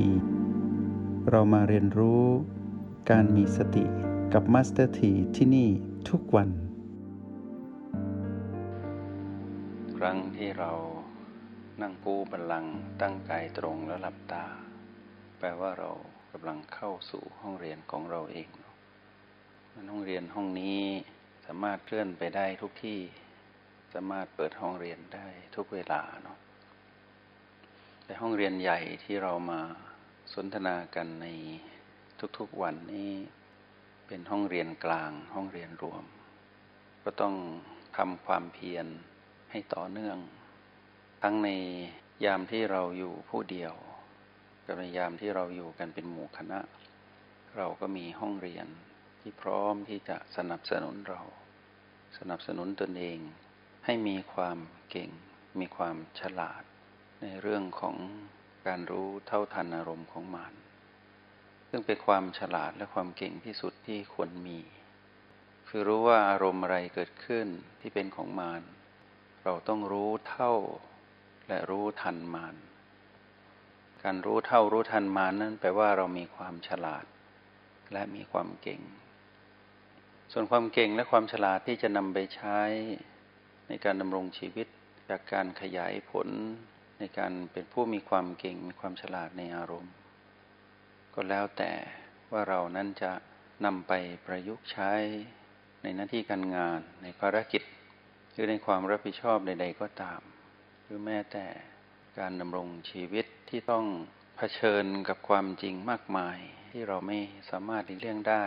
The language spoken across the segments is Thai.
ที เรามาเรียนรู้การมีสติกับ Master T ที่ที่นี่ทุกวัน ครั้งที่เรานั่งปูบัลลังตั้งกายตรงแล้วหลับตา แปลว่าเรากำลังเข้าสู่ห้องเรียนของเราเองมันห้องเรียนห้องนี้สามารถเคลื่อนไปได้ทุกที่ สามารถเปิดห้องเรียนได้ทุกเวลาเนาะแต่ห้องเรียนใหญ่ที่เรามา สนทนากันในทุกๆวันนี้เป็นห้องเรียนกลางห้องเรียนรวม ก็ต้องทำความเพียรให้ต่อเนื่อง ทั้งในยามที่เราอยู่ผู้เดียวกับในยามที่เราอยู่กันเป็นหมู่คณะ เราก็มีห้องเรียนที่พร้อมที่จะสนับสนุนเรา สนับสนุนตนเองให้มีความเก่ง มีความฉลาดในเรื่องของ การรู้เท่าทันอารมณ์ของมัน ซึ่งเป็นความฉลาดและความเก่งที่สุดที่ควรมี คือรู้ว่าอารมณ์อะไรเกิดขึ้นที่เป็นของมารเราต้องรู้เท่าและรู้ทันมารการรู้เท่ารู้ทันมารนั้นแปลว่าเรามีความฉลาด และมีความเก่ง ส่วนความเก่งและความฉลาดที่จะนำไปใช้ในการดำรงชีวิตจากการขยายผล ในการเป็นผู้มีความเก่งมีความฉลาดในอารมณ์ ก็แล้วแต่ว่าเรานั้นจะนำไปประยุกต์ใช้ในหน้าที่การงานในภารกิจ หรือในความรับผิดชอบใด ๆ ก็ตาม หรือแม้แต่การดำรงชีวิตที่ต้องเผชิญกับความจริงมากมาย ที่เราไม่สามารถหลีกเลี่ยงได้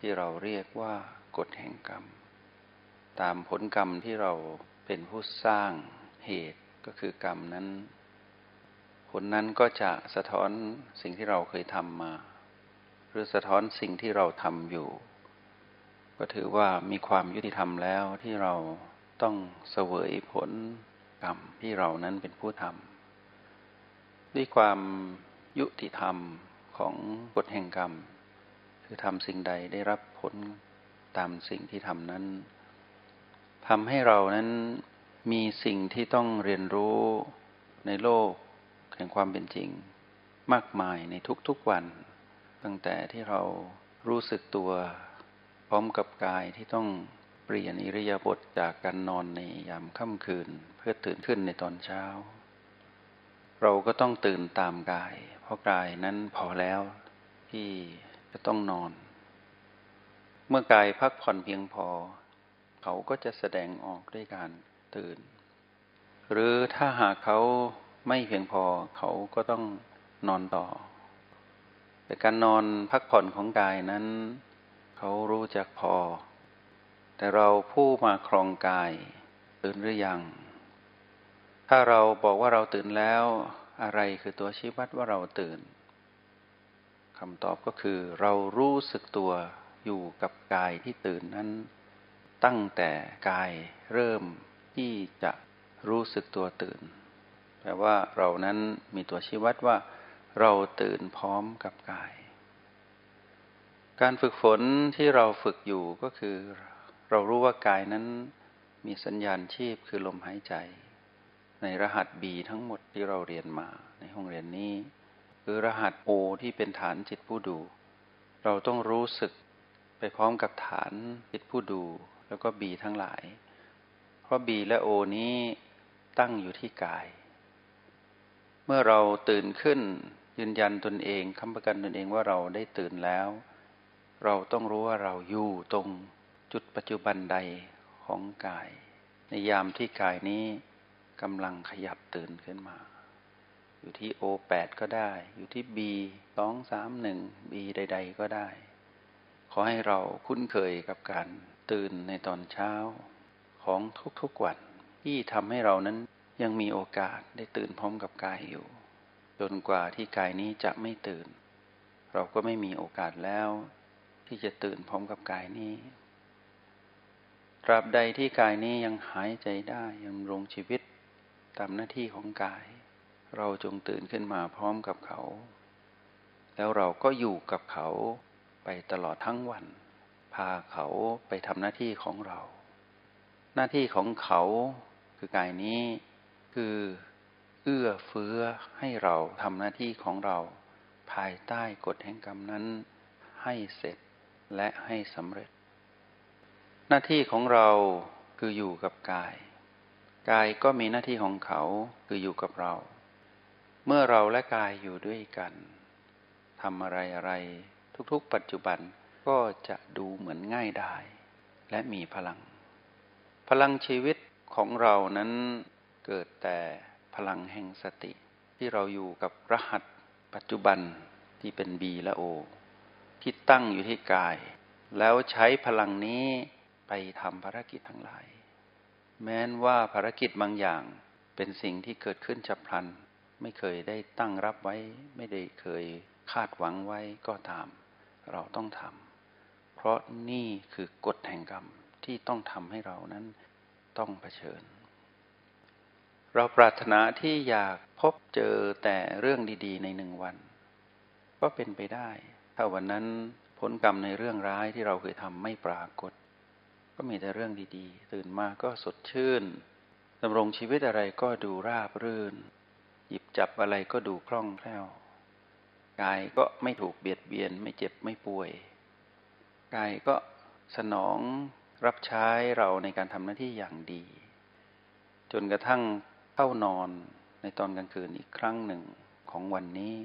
ที่เราเรียกว่ากฎแห่งกรรม ตามผลกรรมที่เราเป็นผู้สร้างเหตุ ก็คือกรรมนั้น ผลนั้นก็จะสะท้อนสิ่งที่เราเคยทำมา หรือสะท้อนสิ่งที่เราทำอยู่ ก็ถือว่ามีความยุติธรรมแล้วที่เราต้องเสวยผลกรรมที่เรานั้นเป็นผู้ทำด้วยความยุติธรรมของกฎแห่งกรรม คือทำสิ่งใดได้รับผลตามสิ่งที่ทำนั้นทำให้เรานั้น มีสิ่งที่ต้องเรียนรู้ในโลกแห่งความเป็นจริง มากมายในทุกๆวัน ตั้งแต่ที่เรารู้สึกตัว พร้อมกับกายที่ต้องเปลี่ยนอิริยาบถจากการนอนในยามค่ำคืน เพื่อตื่นขึ้นในตอนเช้า เราก็ต้องตื่นตามกาย เพราะกายนั้นพอแล้วที่จะต้องนอน เมื่อกายพักผ่อนเพียงพอ เขาก็จะแสดงออกด้วยการ ตื่น หรือถ้าหากเขาไม่เพียงพอเขาก็ต้องนอนต่อ แต่การนอนพักผ่อนของกายนั้น เขารู้จักพอ แต่เราผู้มาครองกาย ตื่นหรือยัง ถ้าเราบอกว่าเราตื่นแล้วอะไรคือตัวชี้วัดว่าเราตื่นคำตอบก็คือเรารู้สึกตัวอยู่กับกายที่ตื่นนั้น ตั้งแต่กายเริ่ม ที่จะรู้สึกตัวตื่น แปลว่าเรานั้นมีตัวชี้วัดว่า เราตื่นพร้อมกับกาย การฝึกฝนที่เราฝึกอยู่ก็คือ เรารู้ว่ากายนั้นมีสัญญาณชีพคือลมหายใจ ในรหัสบีทั้งหมดที่เราเรียนมาในห้องเรียนนี้ คือรหัสโอที่เป็นฐานจิตผู้ดู เราต้องรู้สึกไปพร้อมกับฐานจิตผู้ดู แล้วก็บีทั้งหลาย ราะบีและโอนี้ตั้งอยู่ที่กาย เมื่อเราตื่นขึ้นยืนยันตนเองคำประกันตนเองว่าเราได้ตื่นแล้ว เราต้องรู้ว่าเราอยู่ตรงจุดปัจจุบันใดของกาย ในยามที่กายนี้กำลังขยับตื่นขึ้นมา อยู่ที่โอแปดก็ได้ อยู่ที่บีสองสามหนึ่งบีใด ๆ ก็ได้ ขอให้เราคุ้นเคยกับการตื่นในตอนเช้า ของทุกๆวัน ที่ทำให้เรานั้นยังมีโอกาสได้ตื่นพร้อมกับกายอยู่ จนกว่าที่กายนี้จะไม่ตื่น เราก็ไม่มีโอกาสแล้ว ที่จะตื่นพร้อมกับกายนี้ ตราบใดที่กายนี้ยังหายใจได้ยังลงชีวิตตามหน้าที่ของกาย เราจงตื่นขึ้นมาพร้อมกับเขา แล้วเราก็อยู่กับเขาไปตลอดทั้งวัน พาเขาไปทำหน้าที่ของเรา หน้าที่ของเขาคือกายนี้คือเอื้อเฟื้อให้เราทำหน้าที่ของเรา ภายใต้กฎแห่งกรรมนั้น ให้เสร็จและให้สำเร็จ หน้าที่ของเราคืออยู่กับกาย กายก็มีหน้าที่ของเขาคืออยู่กับเรา เมื่อเราและกายอยู่ด้วยกันทำอะไรอะไรทุกๆ ปัจจุบันก็จะดูเหมือนง่ายดายและมีพลัง พลังชีวิตของเรานั้นเกิดแต่พลังแห่งสติ ที่เราอยู่กับรหัสปัจจุบันที่เป็น B และ O ที่ตั้งอยู่ที่กาย แล้วใช้พลังนี้ไปทำภารกิจทั้งหลาย แม้นว่าภารกิจบางอย่างเป็นสิ่งที่เกิดขึ้นฉับพลัน ไม่เคยได้ตั้งรับไว้ ไม่ได้เคยคาดหวังไว้ก็ตาม เราต้องทำเพราะนี่คือกฎแห่งกรรม ที่ต้องทำให้เรานั้นต้องเผชิญ เราปรารถนาที่อยากพบเจอแต่เรื่องดีๆ ในหนึ่งวัน ก็เป็นไปได้ ถ้าวันนั้นผลกรรมในเรื่องร้ายที่เราเคยทำไม่ปรากฏ ก็มีแต่เรื่องดีๆ ตื่นมาก็สดชื่นดำรงชีวิตอะไรก็ดูราบรื่น หยิบจับอะไรก็ดูคล่องแคล่วกายก็ไม่ถูกเบียดเบียน ไม่เจ็บไม่ป่วย กายก็สนอง รับใช้เราในการทำหน้าที่อย่างดี จนกระทั่งเข้านอนในตอนกลางคืนอีกครั้งหนึ่งของวันนี้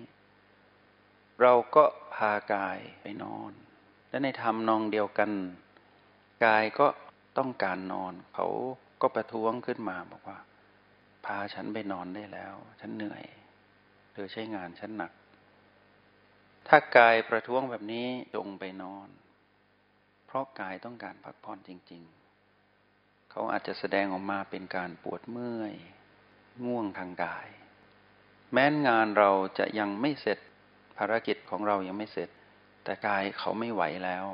เราก็พากายไปนอน และในธรรมนองเดียวกัน กายก็ต้องการนอน เขาก็ประท้วงขึ้นมาบอกว่า พาฉันไปนอนได้แล้ว ฉันเหนื่อยเธอใช้งานฉันหนัก ถ้ากายประท้วงแบบนี้จงไปนอน ราะกายต้องการพักผ่อนจริง ๆ เขาอาจจะแสดงออกมาเป็นการปวดเมื่อย ง่วงทางกาย แม้นงานเราจะยังไม่เสร็จภารกิจของเรายังไม่เสร็จ แต่กายเขาไม่ไหวแล้ว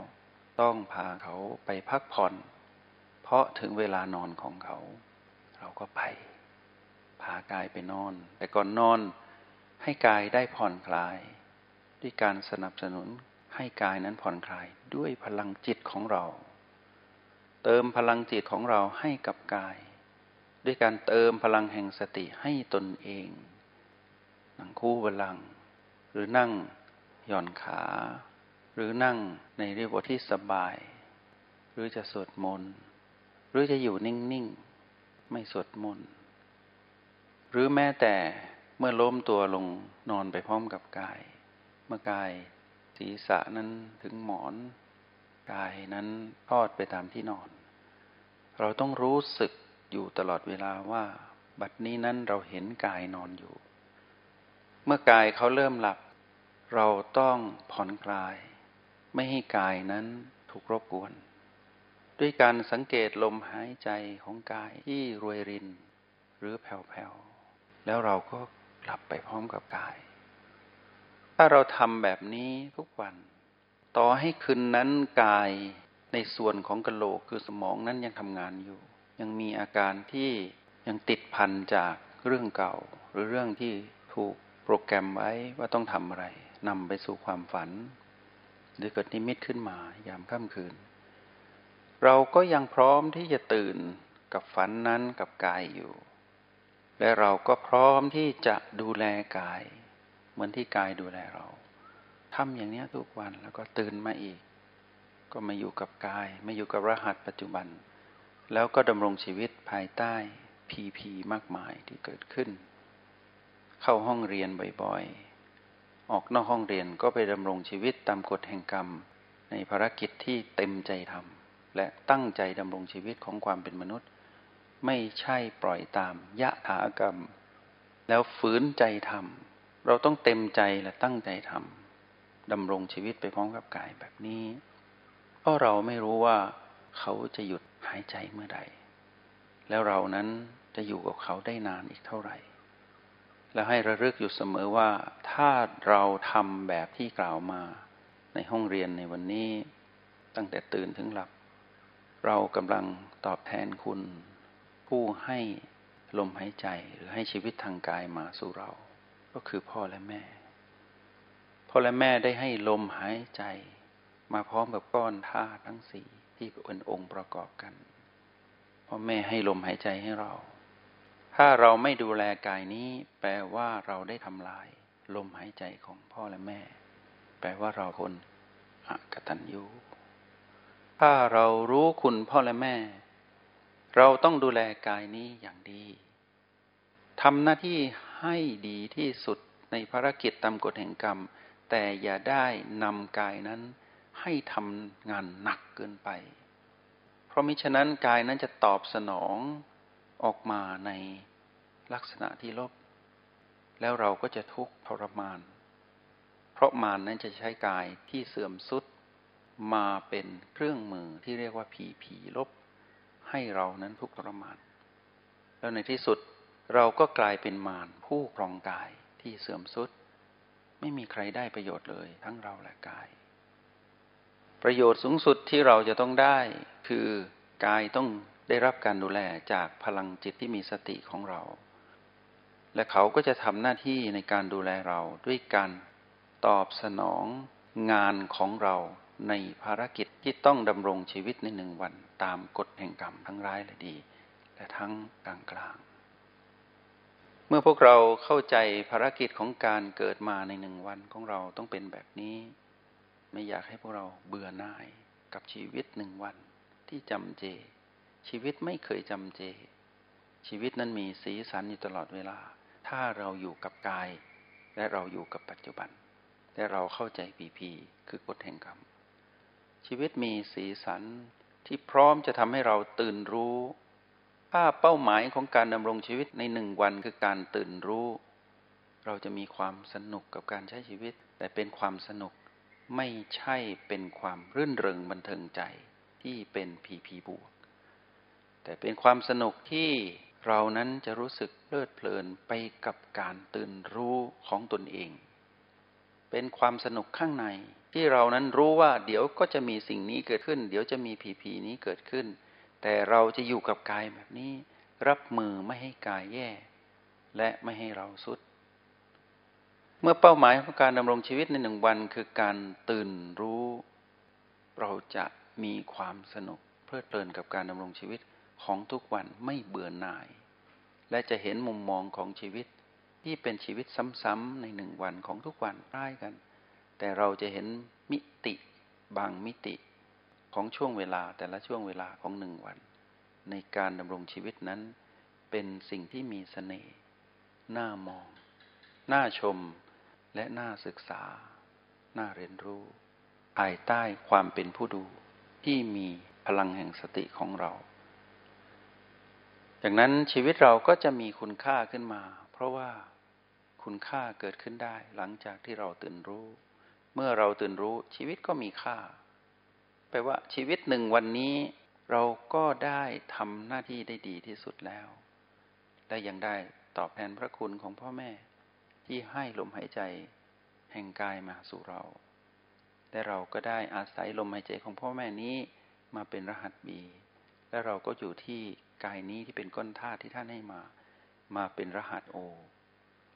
ต้องพาเขาไปพักผ่อน เพราะถึงเวลานอนของเขา เราก็ไป พากายไปนอน แต่ก่อนนอนให้กายได้ผ่อนคลาย ด้วยการสนับสนุน ให้กายนั้นผ่อนคลายด้วยพลังจิตของเรา เติมพลังจิตของเราให้กับกาย ด้วยการเติมพลังแห่งสติให้ตนเอง นั่งคู่บาลัง หรือนั่งหย่อนขา หรือนั่งในรีบที่สบาย หรือจะสวดมนต์หรือจะอยู่นิ่งๆ ไม่สวดมนต์หรือแม้แต่เมื่อล้มตัวลงนอนไปพร้อมกับกาย เมื่อกาย ศีรษะนั้นถึงหมอนกายนั้นทอดไปตามที่นอน เราต้องรู้สึกอยู่ตลอดเวลาว่า บัดนี้นั้นเราเห็นกายนอนอยู่ เมื่อกายเขาเริ่มหลับ เราต้องผ่อนคลาย ไม่ให้กายนั้นถูกรบกวน ด้วยการสังเกตลมหายใจของกายที่รวยริน หรือแผ่วๆแล้วเราก็หลับไปพร้อมกับกาย ถ้าเราทำแบบนี้ทุกวัน ต่อให้คืนนั้นกายในส่วนของกระโหลกคือสมองนั้นยังทำงานอยู่ ยังมีอาการที่ยังติดพันจากเรื่องเก่า หรือเรื่องที่ถูกโปรแกรมไว้ว่าต้องทำอะไรนำไปสู่ความฝัน หรือเกิดนิมิตขึ้นมายามค่ำคืน เราก็ยังพร้อมที่จะตื่นกับฝันนั้นกับกายอยู่ และเราก็พร้อมที่จะดูแลกาย เหมือนที่กายดูแลเราทำอย่างนี้ทุกวันแล้วก็ตื่นมาอีก ก็มาอยู่กับกายมาอยู่กับรหัสปัจจุบัน แล้วก็ดำรงชีวิตภายใต้พีพีมากมายที่เกิดขึ้น เข้าห้องเรียนบ่อยๆ ออกนอกห้องเรียนก็ไปดำรงชีวิตตามกฎแห่งกรรม ในภารกิจที่เต็มใจทำและตั้งใจดำรงชีวิตของความเป็นมนุษย์ ไม่ใช่ปล่อยตามยะถากรรม แล้วฝืนใจทำ เราต้องเต็มใจและตั้งใจทำดำรงชีวิตไปพร้อมกับกายแบบนี้ เพราะเราไม่รู้ว่าเขาจะหยุดหายใจเมื่อใด แล้วเรานั้นจะอยู่กับเขาได้นานอีกเท่าไหร่ และให้ระลึกอยู่เสมอว่าถ้าเราทำแบบที่กล่าวมาในห้องเรียนในวันนี้ ตั้งแต่ตื่นถึงหลับ เรากำลังตอบแทนคุณ ผู้ให้ลมหายใจหรือให้ชีวิตทางกายมาสู่เรา ก็คือพ่อและแม่ พ่อและแม่ได้ให้ลมหายใจ มาพร้อมกับก้อนธาตุทั้งสี่ที่เป็นองค์ประกอบกันพ่อแม่ให้ลมหายใจให้เรา ถ้าเราไม่ดูแลกายนี้ แปลว่าเราได้ทำลาย ลมหายใจของพ่อและแม่ แปลว่าเราคนอกตัญญูถ้าเรารู้คุณพ่อและแม่ เราต้องดูแลกายนี้อย่างดี ทำหน้าที่ให้ดีที่สุดในภารกิจตามกฎแห่งกรรม แต่อย่าได้นำกายนั้นให้ทำงานหนักเกินไป เพราะมิฉะนั้นกายนั้นจะตอบสนองออกมาในลักษณะที่ลบ แล้วเราก็จะทุกข์ทรมาน เพราะมารนนั้นจะใช้กายที่เสื่อมสุดมาเป็นเครื่องมือที่เรียกว่าผีผีลบ ให้เรานั้นทุกข์ทรมาน แล้วในที่สุด เราก็กลายเป็นมารผู้ครองกายที่เสื่อมสุด ไม่มีใครได้ประโยชน์เลย ทั้งเราและกาย ประโยชน์สูงสุดที่เราจะต้องได้ คือกายต้องได้รับการดูแลจากพลังจิตที่มีสติของเรา และเขาก็จะทำหน้าที่ในการดูแลเราด้วยการตอบสนองงานของเราในภารกิจที่ต้องดำรงชีวิตในหนึ่งวันตามกฎแห่งกรรมทั้งร้ายและดี และทั้งกลางกลาง มื่อพวกเราเข้าใจภารกิจของการเกิดมาในหนึ่งวันของเราต้องเป็นแบบนี้ ไม่อยากให้พวกเราเบื่อหน่ายกับชีวิตหนึ่งวันที่จำเจ ชีวิตไม่เคยจำเจ ชีวิตนั้นมีสีสันอยู่ตลอดเวลา ถ้าเราอยู่กับกาย และเราอยู่กับปัจจุบัน และเราเข้าใจปีพีคือกฎแห่งกรรม ชีวิตมีสีสันที่พร้อมจะทำให้เราตื่นรู้ ถ้าเป้าหมายของการดำรงชีวิตในหนึ่งวันคือการตื่นรู้ เราจะมีความสนุกกับการใช้ชีวิต แต่เป็นความสนุกไม่ใช่เป็นความรื่นเริงบันเทิงใจที่เป็นพีพีบวก แต่เป็นความสนุกที่เรานั้นจะรู้สึกเพลิดเพลินไปกับการตื่นรู้ของตนเอง เป็นความสนุกข้างในที่เรานั้นรู้ว่าเดี๋ยวก็จะมีสิ่งนี้เกิดขึ้น เดี๋ยวจะมีผีผีนี้เกิดขึ้น แต่เราจะอยู่กับกายแบบนี้ รับมือไม่ให้กายแย่ และไม่ให้เราสุด เมื่อเป้าหมายของการดำรงชีวิตในหนึ่งวันคือการตื่นรู้ เราจะมีความสนุกเพลิดเพลินกับการดำรงชีวิตของทุกวันไม่เบื่อหน่าย และจะเห็นมุมมองของชีวิตที่เป็นชีวิตซ้ำๆในหนึ่งวันของทุกวันใกล้กัน แต่เราจะเห็นมิติบางมิติ ของช่วงเวลาแต่ละช่วงเวลาของหนึ่งวัน ในการดำรงชีวิตนั้น เป็นสิ่งที่มีสเสน่ห์น่ามอง น่าชมและน่าศึกษา น่าเรียนรู้ ภายใต้ความเป็นผู้ดูที่มีพลังแห่งสติของเราจากนั้นชีวิตเราก็จะมีคุณค่าขึ้นมา เพราะว่าคุณค่าเกิดขึ้นได้หลังจากที่เราตื่นรู้ เมื่อเราตื่นรู้ชีวิตก็มีค่า แปลว่าชีวิตหนึ่งวันนี้ เราก็ได้ทำหน้าที่ได้ดีที่สุดแล้ว และยังได้ตอบแทนพระคุณของพ่อแม่ ที่ให้ลมหายใจ แห่งกายมาสู่เรา และเราก็ได้อาศัยลมหายใจของพ่อแม่นี้มาเป็นรหัสบี และเราก็อยู่ที่กายนี้ที่เป็นก้นธาตุที่ท่านให้มา มาเป็นรหัสโอ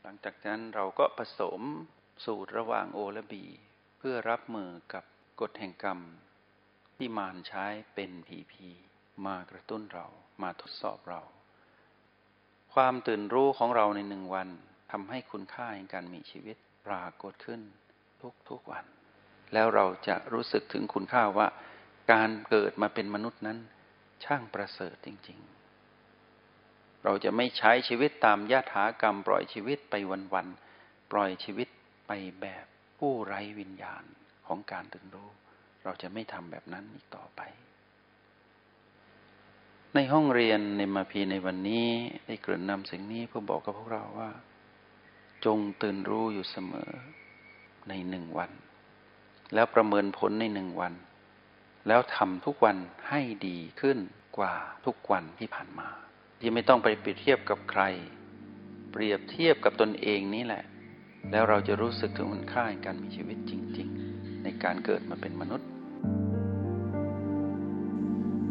หลังจากนั้นเราก็ผสมสูตรระหว่างโอและบี เพื่อรับมือกับกฎแห่งกรรม ที่มารใช้เป็นผีผีมากระตุ้นเรามาทดสอบเรา ความตื่นรู้ของเราในหนึ่งวันทำให้คุณค่าแห่งการมีชีวิตปรากฏขึ้นทุกทุกวัน แล้วเราจะรู้สึกถึงคุณค่าว่า การเกิดมาเป็นมนุษย์นั้น ช่างประเสริฐจริง ๆ เราจะไม่ใช้ชีวิตตามยถากรรมปล่อยชีวิตไปวันๆปล่อยชีวิตไปแบบผู้ไร้วิญญาณของการตื่นรู้ เราจะไม่ทำแบบนั้นอีกต่อไป ในห้องเรียนในมาพีในวันนี้ได้เกริ่นนำสิ่งนี้เพื่อบอกกับพวกเราว่า จงตื่นรู้อยู่เสมอในหนึ่งวัน แล้วประเมินผลในหนึ่งวัน แล้วทำทุกวันให้ดีขึ้นกว่าทุกวันที่ผ่านมา ที่ไม่ต้องไปเปรียบเทียบกับใคร เปรียบเทียบกับตนเองนี่แหละ แล้วเราจะรู้สึกถึงคุณค่าในการมีชีวิตจริง ๆ ในการเกิดมาเป็นมนุษย์